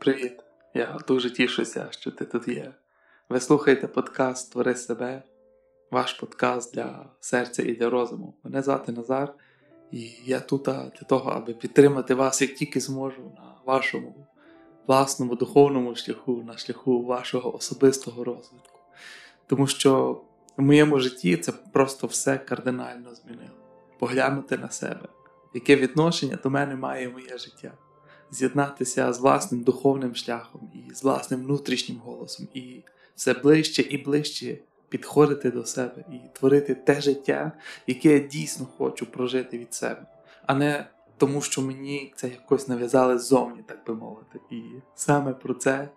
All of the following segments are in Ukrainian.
Привіт! Я дуже тішуся, що ти тут є. Ви слухаєте подкаст Твори себе, ваш подкаст для серця і для розуму. Мене звати Назар, і я тут для того, аби підтримати вас як тільки зможу на вашому власному духовному шляху, на шляху вашого особистого розвитку. Тому що в моєму житті це просто все кардинально змінило. Поглянути на себе, яке відношення до мене має моє життя з'єднатися з власним духовним шляхом і з власним внутрішнім голосом, і все ближче і ближче підходити до себе і творити те життя, яке я дійсно хочу прожити від себе, а не тому, що мені це якось нав'язали ззовні, так би мовити. І саме про це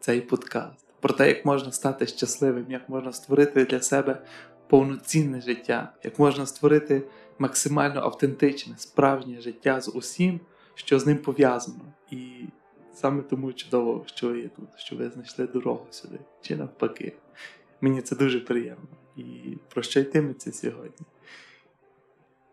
цей подкаст, про те, як можна стати щасливим, як можна створити для себе повноцінне життя, як можна створити максимально автентичне, справжнє життя з усім що з ним пов'язано. І саме тому чудово, що ви є тут, що ви знайшли дорогу сюди, чи навпаки. Мені це дуже приємно. І про сьогодні?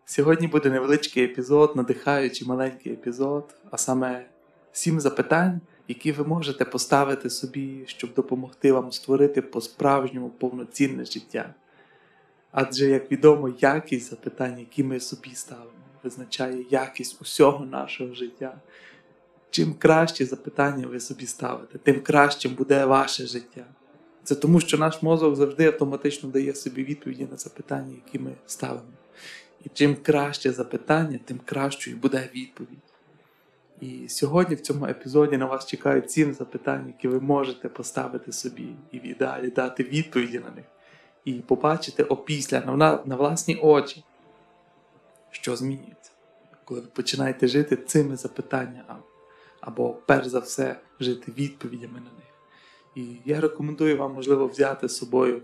Сьогодні буде невеличкий епізод, надихаючий маленький епізод, а саме сім запитань, які ви можете поставити собі, щоб допомогти вам створити по-справжньому повноцінне життя. Адже, як відомо, якість запитань, які ми собі ставимо, визначає якість усього нашого життя. Чим кращі запитання ви собі ставите, тим кращим буде ваше життя. Це тому, що наш мозок завжди автоматично дає собі відповіді на запитання, які ми ставимо. І чим краще запитання, тим кращою буде відповідь. І сьогодні в цьому епізоді на вас чекають сім запитань, які ви можете поставити собі і в ідеалі дати відповіді на них. І побачити опісля на власні очі, що змінюється, коли ви починаєте жити цими запитаннями, або, перш за все, жити відповідями на них. І я рекомендую вам, можливо, взяти з собою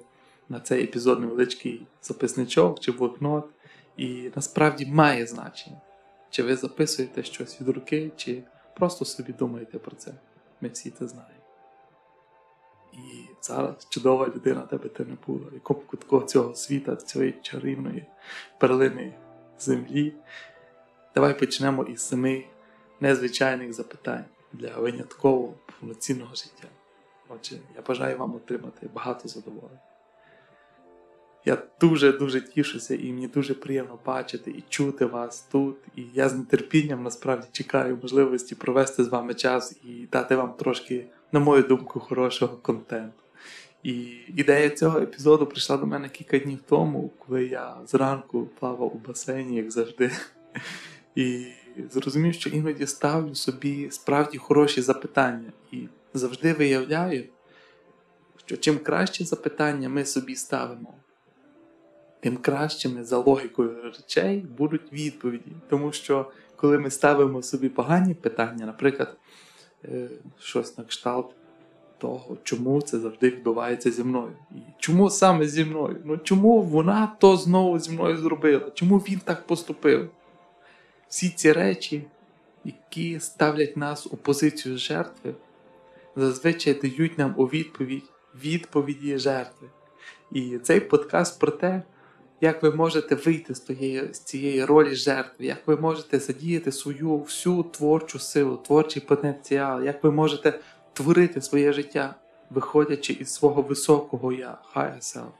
на цей епізод невеличкий записничок чи блокнот. І насправді має значення, чи ви записуєте щось від руки, чи просто собі думаєте про це. Ми всі це знаємо. І зараз чудова людина тебе ти не була, якому кутку цього світа, цієї чарівної перлини землі. Давай почнемо із семи незвичайних запитань для винятково повноцінного життя. Отже, я бажаю вам отримати багато задоволення. Я дуже-дуже тішуся і мені дуже приємно бачити і чути вас тут. І я з нетерпінням насправді чекаю можливості провести з вами час і дати вам трошки, на мою думку, хорошого контенту. І ідея цього епізоду прийшла до мене кілька днів тому, коли я зранку плавав у басейні, як завжди, і зрозумів, що іноді ставлю собі справді хороші запитання. І завжди виявляю, що чим краще запитання ми собі ставимо, тим кращими за логікою речей будуть відповіді. Тому що коли ми ставимо собі погані питання, наприклад, е, щось на кшталт того, чому це завжди відбувається зі мною. І чому саме зі мною? Ну чому вона то знову зі мною зробила? Чому він так поступив? Всі ці речі, які ставлять нас у позицію жертви, зазвичай дають нам у відповідь відповіді жертви. І цей подкаст про те, як ви можете вийти з, тієї, з цієї ролі жертви, як ви можете задіяти свою всю творчу силу, творчий потенціал, як ви можете творити своє життя, виходячи із свого високого я, higher self.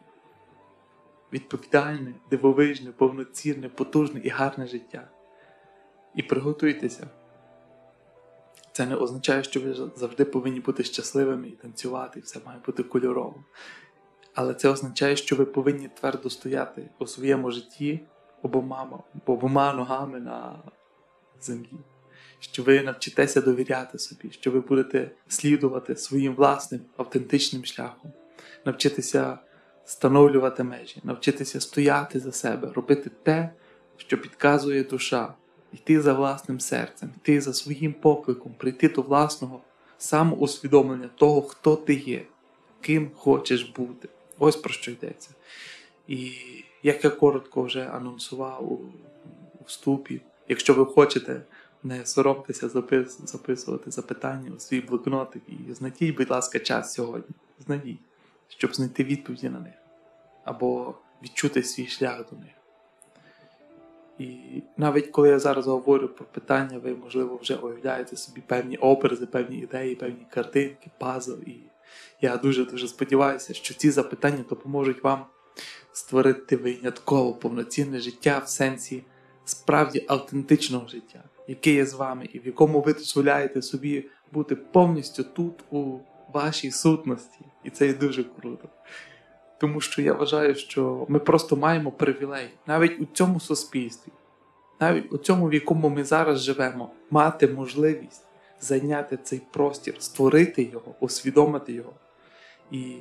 Відповідальне, дивовижне, повноцінне, потужне і гарне життя. І приготуйтеся. Це не означає, що ви завжди повинні бути щасливими і танцювати, і все має бути кольорово. Але це означає, що ви повинні твердо стояти у своєму житті обома, обома ногами на землі що ви навчитеся довіряти собі, що ви будете слідувати своїм власним автентичним шляхом, навчитися встановлювати межі, навчитися стояти за себе, робити те, що підказує душа, йти за власним серцем, йти за своїм покликом, прийти до власного самоусвідомлення того, хто ти є, ким хочеш бути. Ось про що йдеться. І як я коротко вже анонсував у вступі, якщо ви хочете не соромтеся запис, записувати запитання у свій блокнотик і знайдіть, будь ласка, час сьогодні. Знайдіть, щоб знайти відповіді на них або відчути свій шлях до них. І навіть коли я зараз говорю про питання, ви, можливо, вже уявляєте собі певні образи, певні ідеї, певні картинки, пазл. І я дуже-дуже сподіваюся, що ці запитання допоможуть вам створити винятково повноцінне життя в сенсі справді автентичного життя, яке є з вами, і в якому ви дозволяєте собі бути повністю тут, у вашій сутності. І це є дуже круто. Тому що я вважаю, що ми просто маємо привілей навіть у цьому суспільстві, навіть у цьому, в якому ми зараз живемо, мати можливість зайняти цей простір, створити його, усвідомити його і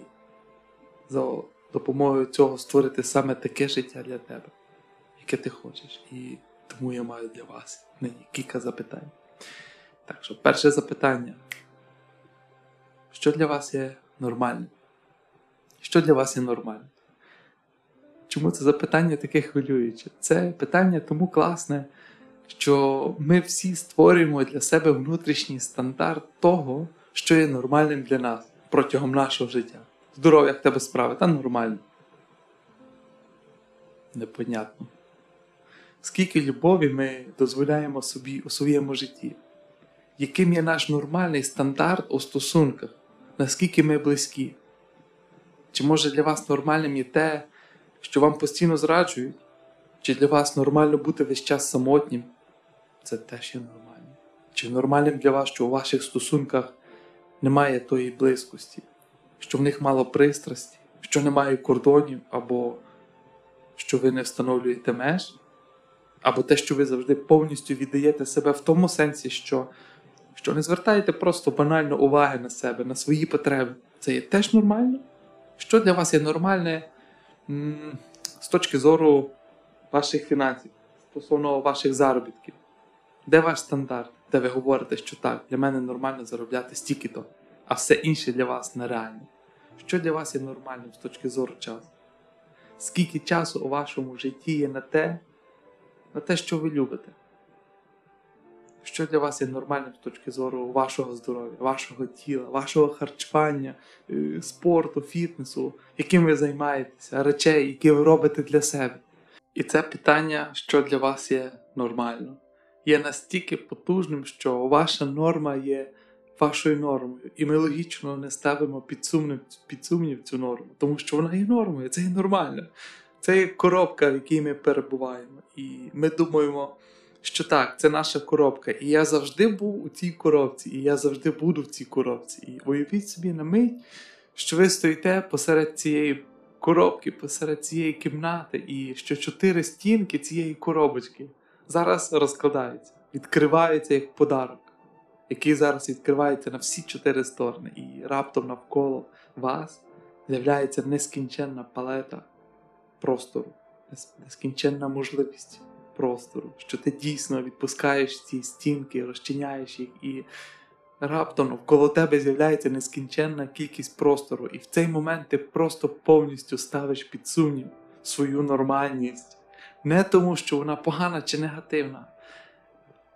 за допомогою цього створити саме таке життя для тебе, яке ти хочеш. І тому я маю для вас нині кілька запитань. Так що, перше запитання. Що для вас є нормальним? Що для вас є нормальним? Чому це запитання таке хвилююче? Це питання тому класне, що ми всі створюємо для себе внутрішній стандарт того, що є нормальним для нас протягом нашого життя. Здоров'я в тебе справи, та нормально. Непонятно. Скільки любові ми дозволяємо собі у своєму житті? Яким є наш нормальний стандарт у стосунках? Наскільки ми близькі? Чи може для вас нормальним є те, що вам постійно зраджують? Чи для вас нормально бути весь час самотнім? Це теж є нормально. Чи нормальним для вас, що у ваших стосунках немає тої близькості, що в них мало пристрасті, що немає кордонів, або що ви не встановлюєте меж? Або те, що ви завжди повністю віддаєте себе в тому сенсі, що що не звертаєте просто банально уваги на себе, на свої потреби. Це є теж нормально? Що для вас є нормальне м- з точки зору ваших фінансів, стосовно ваших заробітків? Де ваш стандарт, де ви говорите, що так, для мене нормально заробляти стільки-то, а все інше для вас нереально? Що для вас є нормальним з точки зору часу? Скільки часу у вашому житті є на те, на те, що ви любите? Що для вас є нормальним з точки зору вашого здоров'я, вашого тіла, вашого харчування, е, спорту, фітнесу, яким ви займаєтеся, речей, які ви робите для себе? І це питання, що для вас є нормально, є настільки потужним, що ваша норма є вашою нормою, і ми логічно не ставимо під сумнів, під сумнів цю норму, тому що вона є нормою, це є нормально. Це є коробка, в якій ми перебуваємо. І ми думаємо, що так, це наша коробка. І я завжди був у цій коробці, і я завжди буду в цій коробці. І уявіть собі на мить, що ви стоїте посеред цієї коробки, посеред цієї кімнати, і що чотири стінки цієї коробочки зараз розкладаються, відкриваються як подарок, який зараз відкривається на всі чотири сторони, і раптом навколо вас з'являється нескінченна палета простору, нескінченна можливість простору, що ти дійсно відпускаєш ці стінки, розчиняєш їх, і раптом навколо тебе з'являється нескінченна кількість простору, і в цей момент ти просто повністю ставиш під сумнів свою нормальність. Не тому, що вона погана чи негативна,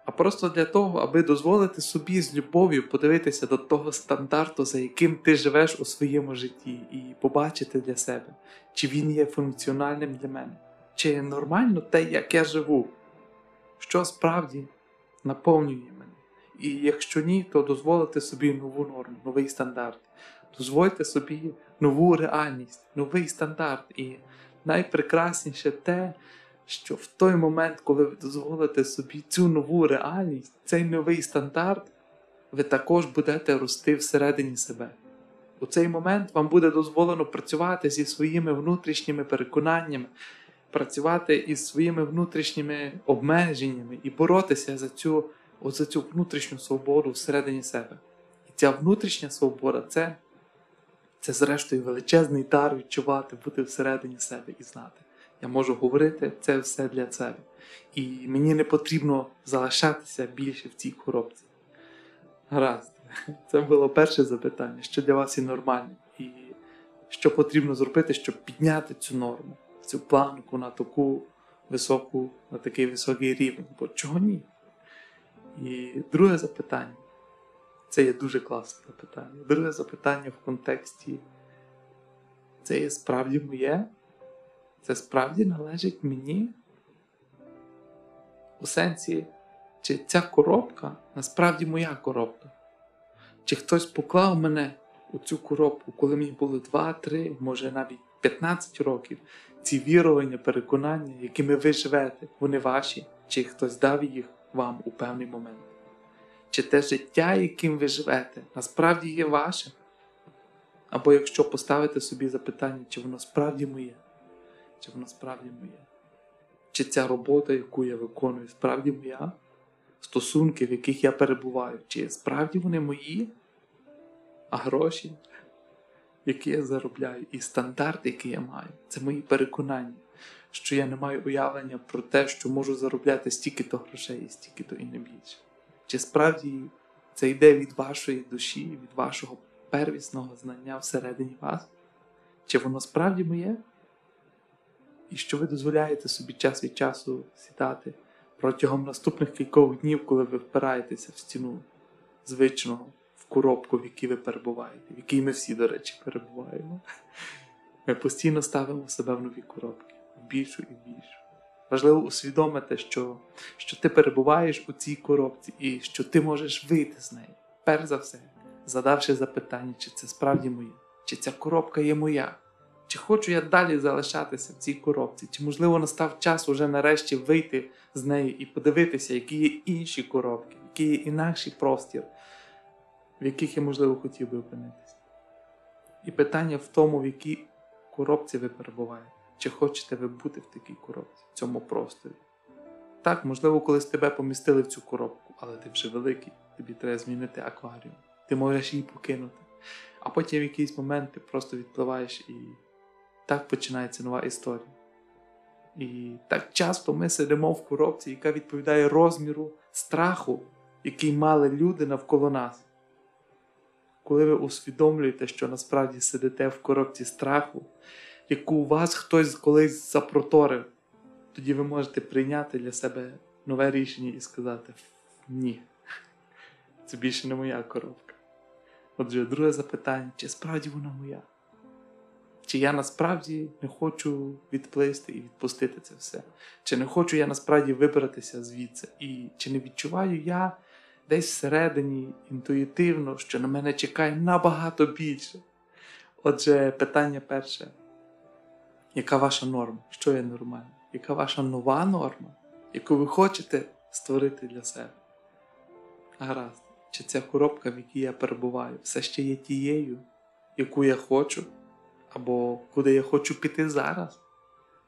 а просто для того, аби дозволити собі з любов'ю подивитися до того стандарту, за яким ти живеш у своєму житті, і побачити для себе, чи він є функціональним для мене, чи є нормально те, як я живу, що справді наповнює мене. І якщо ні, то дозволити собі нову норму, новий стандарт. Дозвольте собі нову реальність, новий стандарт. І найпрекрасніше те, що в той момент, коли ви дозволите собі цю нову реальність, цей новий стандарт, ви також будете рости всередині себе. У цей момент вам буде дозволено працювати зі своїми внутрішніми переконаннями, працювати із своїми внутрішніми обмеженнями і боротися за цю, за цю внутрішню свободу всередині себе. І ця внутрішня свобода це, це зрештою величезний дар відчувати, бути всередині себе і знати. Я можу говорити це все для себе. І мені не потрібно залишатися більше в цій коробці. Гаразд, це було перше запитання, що для вас є нормальним, і що потрібно зробити, щоб підняти цю норму, цю планку на таку високу, на такий високий рівень. Бо чого ні? І друге запитання. Це є дуже класне запитання. Друге запитання в контексті. Це є справді моє? Це справді належить мені? У сенсі, чи ця коробка насправді моя коробка? Чи хтось поклав мене у цю коробку, коли мені було 2, 3, може навіть 15 років, ці вірування, переконання, якими ви живете, вони ваші, чи хтось дав їх вам у певний момент? Чи те життя, яким ви живете, насправді є ваше? Або якщо поставити собі запитання, чи воно справді моє, чи воно справді моє? Чи ця робота, яку я виконую, справді моя? Стосунки, в яких я перебуваю, чи справді вони мої? А гроші, які я заробляю, і стандарт, який я маю, це мої переконання, що я не маю уявлення про те, що можу заробляти стільки-то грошей і стільки-то і не більше. Чи справді це йде від вашої душі, від вашого первісного знання всередині вас? Чи воно справді моє? І що ви дозволяєте собі час від часу сідати протягом наступних кількох днів, коли ви впираєтеся в стіну звичного, в коробку, в якій ви перебуваєте, в якій ми всі, до речі, перебуваємо. Ми постійно ставимо себе в нові коробки, в більшу і більшу. Важливо усвідомити, що, що ти перебуваєш у цій коробці і що ти можеш вийти з неї. Перш за все, задавши запитання, чи це справді моє, чи ця коробка є моя. Чи хочу я далі залишатися в цій коробці? Чи, можливо, настав час уже нарешті вийти з неї і подивитися, які є інші коробки, який є інакший простір, в яких я, можливо, хотів би опинитися? І питання в тому, в якій коробці ви перебуваєте. Чи хочете ви бути в такій коробці, в цьому просторі? Так, можливо, колись тебе помістили в цю коробку, але ти вже великий, тобі треба змінити акваріум. Ти можеш її покинути. А потім в якийсь момент ти просто відпливаєш і так починається нова історія. І так часто ми сидимо в коробці, яка відповідає розміру страху, який мали люди навколо нас. Коли ви усвідомлюєте, що насправді сидите в коробці страху, яку у вас хтось колись запроторив, тоді ви можете прийняти для себе нове рішення і сказати: ні, це більше не моя коробка. Отже, друге запитання: чи справді вона моя? Чи я насправді не хочу відплисти і відпустити це все? Чи не хочу я насправді вибратися звідси? І чи не відчуваю я десь всередині інтуїтивно, що на мене чекає набагато більше? Отже, питання перше: яка ваша норма? Що є нормально? Яка ваша нова норма, яку ви хочете створити для себе? Гаразд, чи ця коробка, в якій я перебуваю, все ще є тією, яку я хочу? Або куди я хочу піти зараз,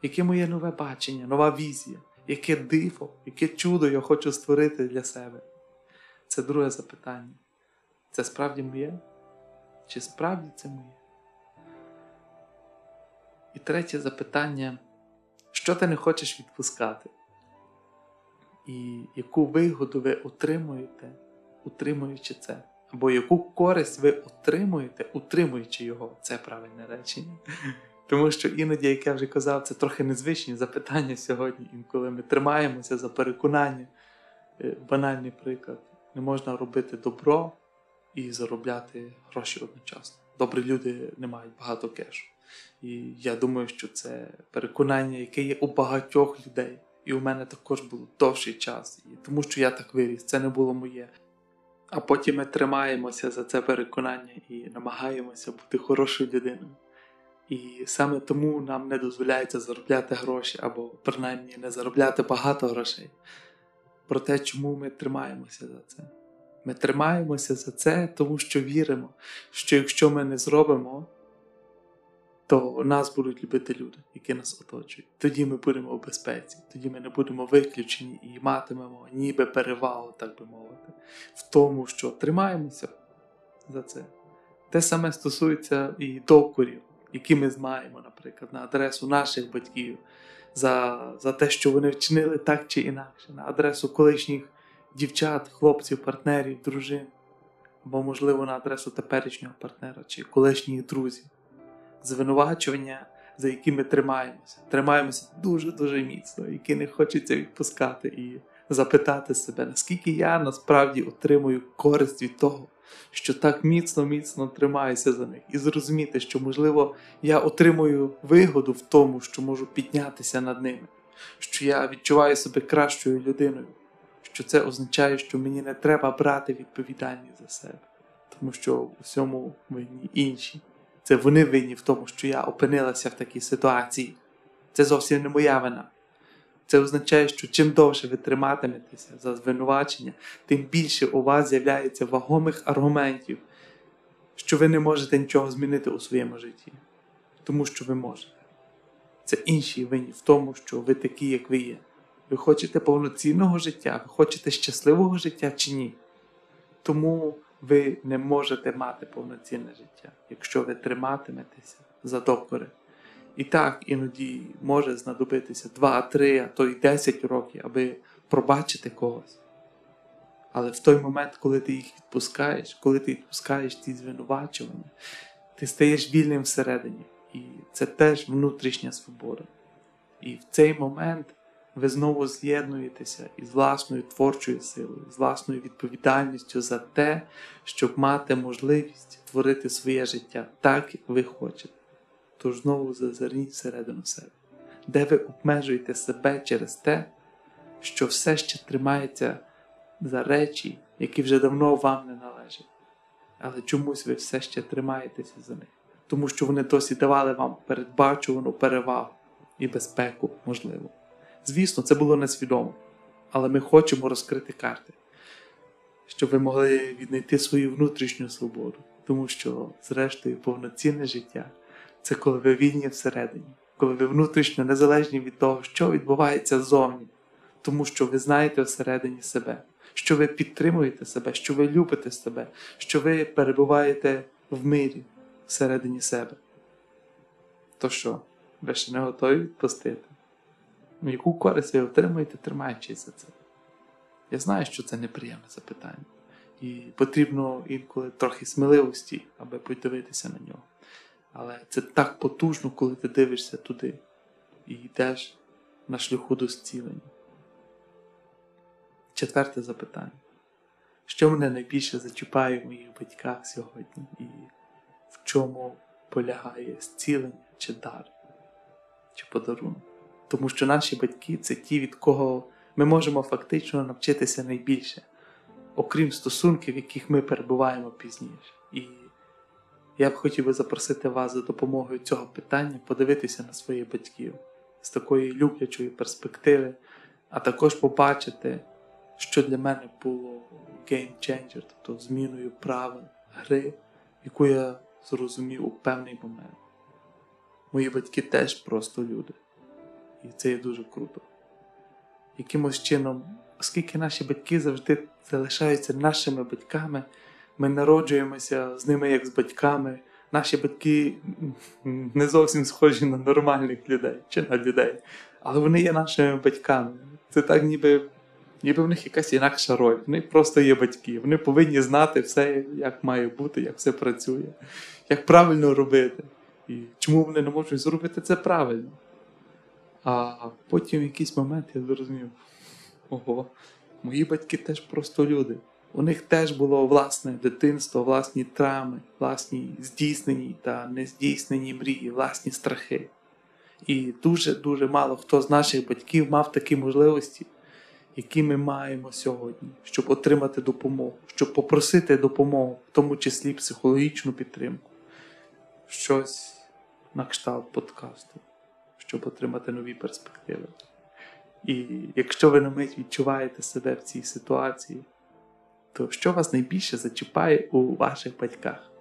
яке моє нове бачення, нова візія, яке диво, яке чудо я хочу створити для себе. Це друге запитання. Це справді моє? Чи справді це моє? І третє запитання: що ти не хочеш відпускати? І яку вигоду ви отримуєте, утримуючи це? Або яку користь ви отримуєте, утримуючи його, це правильне речення. Тому що іноді, як я вже казав, це трохи незвичні запитання сьогодні, інколи ми тримаємося за переконання. Е, банальний приклад: не можна робити добро і заробляти гроші одночасно. Добрі люди не мають багато кешу. І я думаю, що це переконання, яке є у багатьох людей. І у мене також було довший час, і тому що я так виріс, це не було моє. А потім ми тримаємося за це переконання і намагаємося бути хорошою людиною. І саме тому нам не дозволяється заробляти гроші або принаймні не заробляти багато грошей. Про те, чому ми тримаємося за це. Ми тримаємося за це, тому що віримо, що якщо ми не зробимо, то нас будуть любити люди, які нас оточують. Тоді ми будемо у безпеці, тоді ми не будемо виключені і матимемо ніби перевагу, так би мовити, в тому, що тримаємося за це. Те саме стосується і докорів, які ми маємо, наприклад, на адресу наших батьків, за, за те, що вони вчинили так чи інакше, на адресу колишніх дівчат, хлопців, партнерів, дружин, або, можливо, на адресу теперішнього партнера чи колишніх друзів звинувачування, за які ми тримаємося. Тримаємося дуже-дуже міцно, які не хочеться відпускати і запитати себе, наскільки я насправді отримую користь від того, що так міцно-міцно тримаюся за них, і зрозуміти, що, можливо, я отримую вигоду в тому, що можу піднятися над ними, що я відчуваю себе кращою людиною, що це означає, що мені не треба брати відповідальність за себе, тому що у всьому винні інші. Це вони винні в тому, що я опинилася в такій ситуації. Це зовсім не моя вина. Це означає, що чим довше ви триматиметеся за звинувачення, тим більше у вас з'являється вагомих аргументів, що ви не можете нічого змінити у своєму житті. Тому що ви можете. Це інші винні в тому, що ви такі, як ви є. Ви хочете повноцінного життя, ви хочете щасливого життя чи ні. Тому ви не можете мати повноцінне життя, якщо ви триматиметеся за докори. І так іноді може знадобитися 2, 3, а то й 10 років, аби пробачити когось. Але в той момент, коли ти їх відпускаєш, коли ти відпускаєш ті звинувачування, ти стаєш вільним всередині. І це теж внутрішня свобода. І в цей момент ви знову з'єднуєтеся із власною творчою силою, з власною відповідальністю за те, щоб мати можливість творити своє життя так, як ви хочете. Тож знову зазирніть всередину себе, де ви обмежуєте себе через те, що все ще тримається за речі, які вже давно вам не належать. Але чомусь ви все ще тримаєтеся за них, тому що вони досі давали вам передбачувану перевагу і безпеку, можливо. Звісно, це було несвідомо, але ми хочемо розкрити карти, щоб ви могли віднайти свою внутрішню свободу, тому що, зрештою, повноцінне життя це коли ви вільні всередині, коли ви внутрішньо незалежні від того, що відбувається ззовні, тому що ви знаєте всередині себе, що ви підтримуєте себе, що ви любите себе, що ви перебуваєте в мирі всередині себе. То що, ви ще не готові відпустити? Яку користь ви отримуєте, тримаючись за це? Я знаю, що це неприємне запитання, і потрібно інколи трохи сміливості, аби подивитися на нього. Але це так потужно, коли ти дивишся туди і йдеш на шляху до зцілення. Четверте запитання. Що мене найбільше зачіпає в моїх батьках сьогодні, і в чому полягає зцілення чи дар, чи подарунок? Тому що наші батьки це ті, від кого ми можемо фактично навчитися найбільше, окрім стосунків, в яких ми перебуваємо пізніше. І я б хотів би запросити вас за допомогою цього питання подивитися на своїх батьків з такої люблячої перспективи, а також побачити, що для мене було changer, тобто зміною правил гри, яку я зрозумів у певний момент. Мої батьки теж просто люди. І це є дуже круто. Якимось чином, оскільки наші батьки завжди залишаються нашими батьками, ми народжуємося з ними як з батьками. Наші батьки не зовсім схожі на нормальних людей чи на людей, але вони є нашими батьками. Це так, ніби ніби в них якась інакша роль. Вони просто є батьки. Вони повинні знати все, як має бути, як все працює, як правильно робити. І чому вони не можуть зробити це правильно. А потім в якийсь момент я зрозумів: ого, мої батьки теж просто люди. У них теж було власне дитинство, власні травми, власні здійснені та нездійснені мрії, власні страхи. І дуже-дуже мало хто з наших батьків мав такі можливості, які ми маємо сьогодні, щоб отримати допомогу, щоб попросити допомогу, в тому числі психологічну підтримку, щось на кшталт подкасту, щоб отримати нові перспективи. І якщо ви на мить відчуваєте себе в цій ситуації, то що вас найбільше зачіпає у ваших батьках?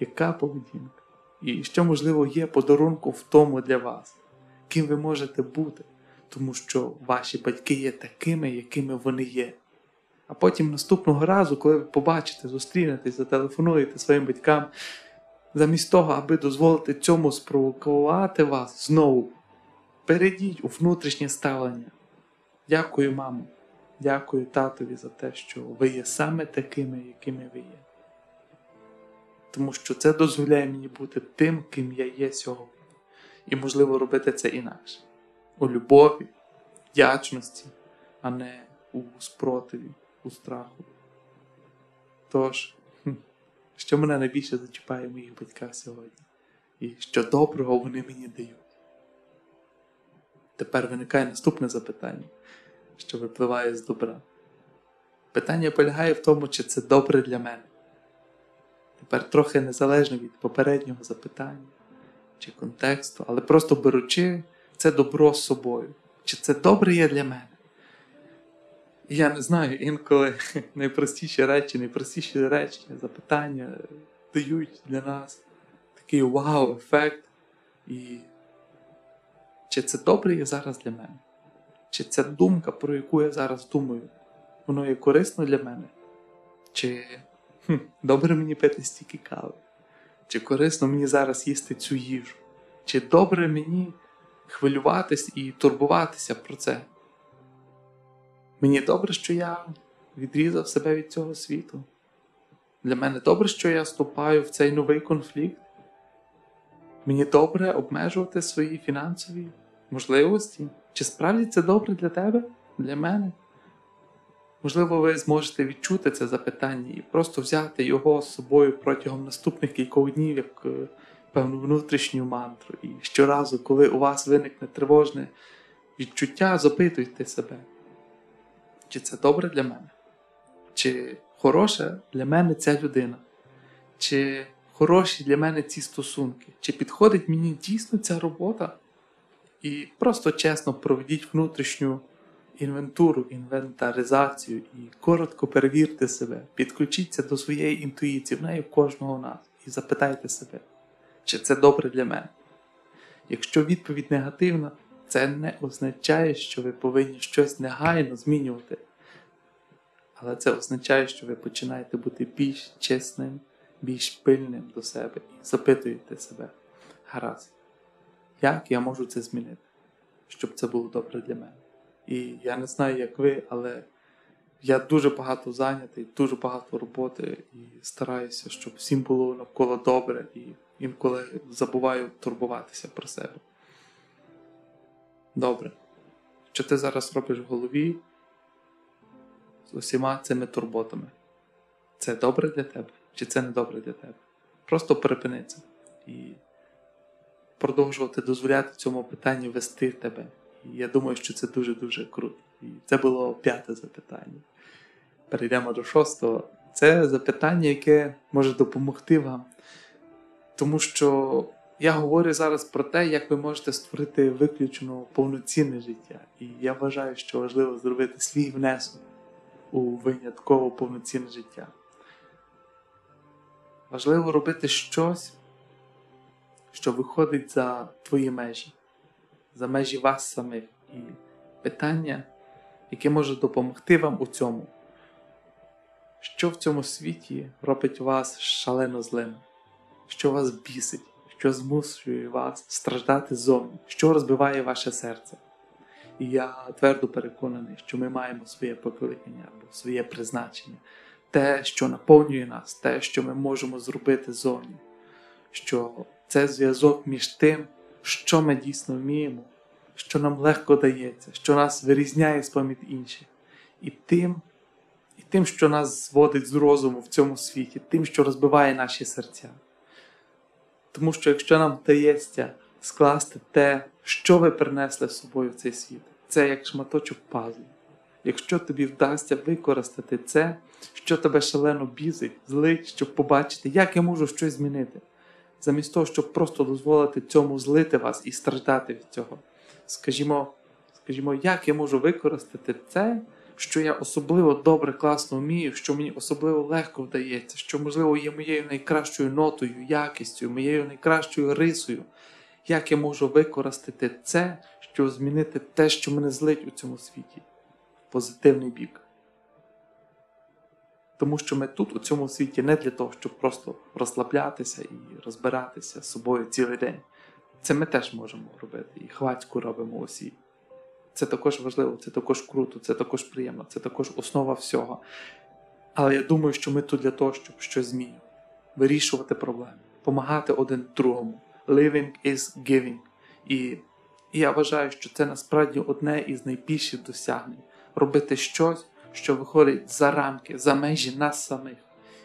Яка поведінка? І що, можливо, є подарунком в тому для вас, ким ви можете бути, тому що ваші батьки є такими, якими вони є. А потім наступного разу, коли ви побачите, зустрінетесь, зателефонуєте своїм батькам, замість того, аби дозволити цьому спровокувати вас знову, перейдіть у внутрішнє ставлення. Дякую, мамо. Дякую татові за те, що ви є саме такими, якими ви є. Тому що це дозволяє мені бути тим, ким я є сьогодні. І можливо робити це інакше. У любові, вдячності, а не у спротиві, у страху. Тож, що мене найбільше зачіпає в моїх батьках сьогодні, і що доброго вони мені дають. Тепер виникає наступне запитання, що випливає з добра. Питання полягає в тому, чи це добре для мене. Тепер трохи незалежно від попереднього запитання чи контексту, але просто беручи це добро з собою. Чи це добре є для мене? Я не знаю, інколи найпростіші речі, найпростіші речі, запитання дають для нас такий вау-ефект. І чи це добре є зараз для мене? Чи ця думка, про яку я зараз думаю, воно є корисно для мене? Чи хм, добре мені пити стільки кави? Чи корисно мені зараз їсти цю їжу? Чи добре мені хвилюватись і турбуватися про це? Мені добре, що я відрізав себе від цього світу. Для мене добре, що я вступаю в цей новий конфлікт. Мені добре обмежувати свої фінансові можливості. Чи справді це добре для тебе, для мене? Можливо, ви зможете відчути це запитання і просто взяти його з собою протягом наступних кількох днів, як е, певну внутрішню мантру. І щоразу, коли у вас виникне тривожне відчуття, запитуйте себе, чи це добре для мене? Чи хороша для мене ця людина? Чи хороші для мене ці стосунки? Чи підходить мені дійсно ця робота? І просто чесно проведіть внутрішню інвентуру, інвентаризацію і коротко перевірте себе, підключіться до своєї інтуїції, в неї в кожного нас, і запитайте себе, чи це добре для мене. Якщо відповідь негативна, це не означає, що ви повинні щось негайно змінювати. Але це означає, що ви починаєте бути більш чесним, більш пильним до себе і запитуєте себе, гаразд, як я можу це змінити, щоб це було добре для мене. І я не знаю, як ви, але я дуже багато зайнятий, дуже багато роботи і стараюся, щоб всім було навколо добре, і інколи забуваю турбуватися про себе. Добре. Що ти зараз робиш в голові з усіма цими турботами? Це добре для тебе? Чи це не добре для тебе? Просто перепини це і продовжувати дозволяти цьому питанню вести тебе. І я думаю, що це дуже-дуже круто. І це було п'яте запитання. Перейдемо до шостого. Це запитання, яке може допомогти вам. Тому що я говорю зараз про те, як ви можете створити виключно повноцінне життя. І я вважаю, що важливо зробити свій внесок у винятково повноцінне життя. Важливо робити щось, що виходить за твої межі, за межі вас самих. І питання, яке може допомогти вам у цьому, що в цьому світі робить вас шалено злим, що вас бісить, що змушує вас страждати зовні, що розбиває ваше серце. І я твердо переконаний, що ми маємо своє покликання або своє призначення, те, що наповнює нас, те, що ми можемо зробити зовні, що це зв'язок між тим, що ми дійсно вміємо, що нам легко дається, що нас вирізняє з поміж інших, і тим, і тим, що нас зводить з розуму в цьому світі, тим, що розбиває наші серця. Тому що якщо нам вдається скласти те, що ви принесли з собою в цей світ, це як шматочок пазлу. Якщо тобі вдасться використати це, що тебе шалено бізить, злить, щоб побачити, як я можу щось змінити, замість того, щоб просто дозволити цьому злити вас і страждати від цього. Скажімо, скажімо, як я можу використати це, що я особливо добре, класно вмію, що мені особливо легко вдається, що, можливо, є моєю найкращою нотою, якістю, моєю найкращою рисою. Як я можу використати це, щоб змінити те, що мене злить у цьому світі, в позитивний бік? Тому що ми тут, у цьому світі, не для того, щоб просто розслаблятися і розбиратися з собою цілий день. Це ми теж можемо робити, і хвацьку робимо усі. Це також важливо, це також круто, це також приємно, це також основа всього. Але я думаю, що ми тут для того, щоб щось змінювати, вирішувати проблеми, допомагати один другому. Living is giving. І, я вважаю, що це насправді одне із найбільших досягнень робити щось, що виходить за рамки, за межі нас самих.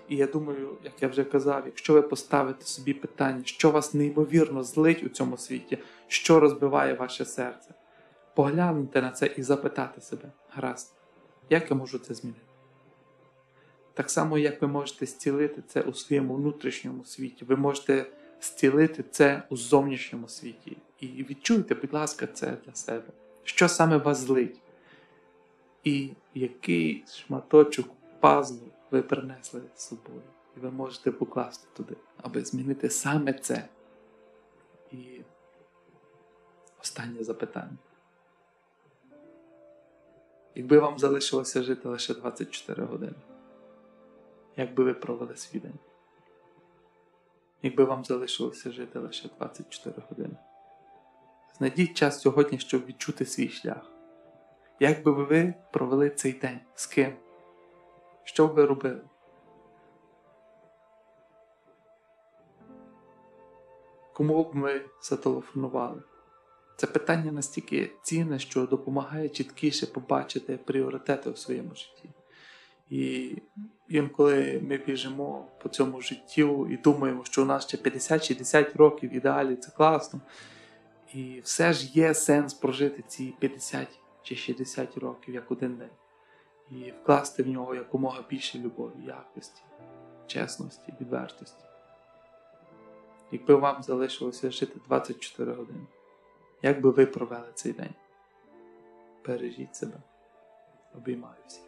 І я думаю, як я вже казав, якщо ви поставите собі питання, що вас неймовірно злить у цьому світі, що розбиває ваше серце, поглянути на це і запитати себе, гаразд, як я можу це змінити? Так само, як ви можете зцілити це у своєму внутрішньому світі, ви можете зцілити це у зовнішньому світі. І відчуйте, будь ласка, це для себе. Що саме вас злить? І який шматочок пазлу ви принесли з собою. І ви можете покласти туди, аби змінити саме це. І останнє запитання. Якби вам залишилося жити лише 24 години, як би ви провели свій день? Якби вам залишилося жити лише 24 години. Знайдіть час сьогодні, щоб відчути свій шлях. Як би ви провели цей день? З ким? Що б ви робили? Кому б ми зателефонували? Це питання настільки цінне, що допомагає чіткіше побачити пріоритети у своєму житті. І інколи ми біжимо по цьому життю і думаємо, що у нас ще 50-60 років ідеалі це класно. І все ж є сенс прожити ці 50 чи 60 років як один день. І вкласти в нього якомога більше любові, якості, чесності, відвертості. Якби вам залишилося жити 24 години, як би ви провели цей день? Бережіть себе. Обіймаю всіх.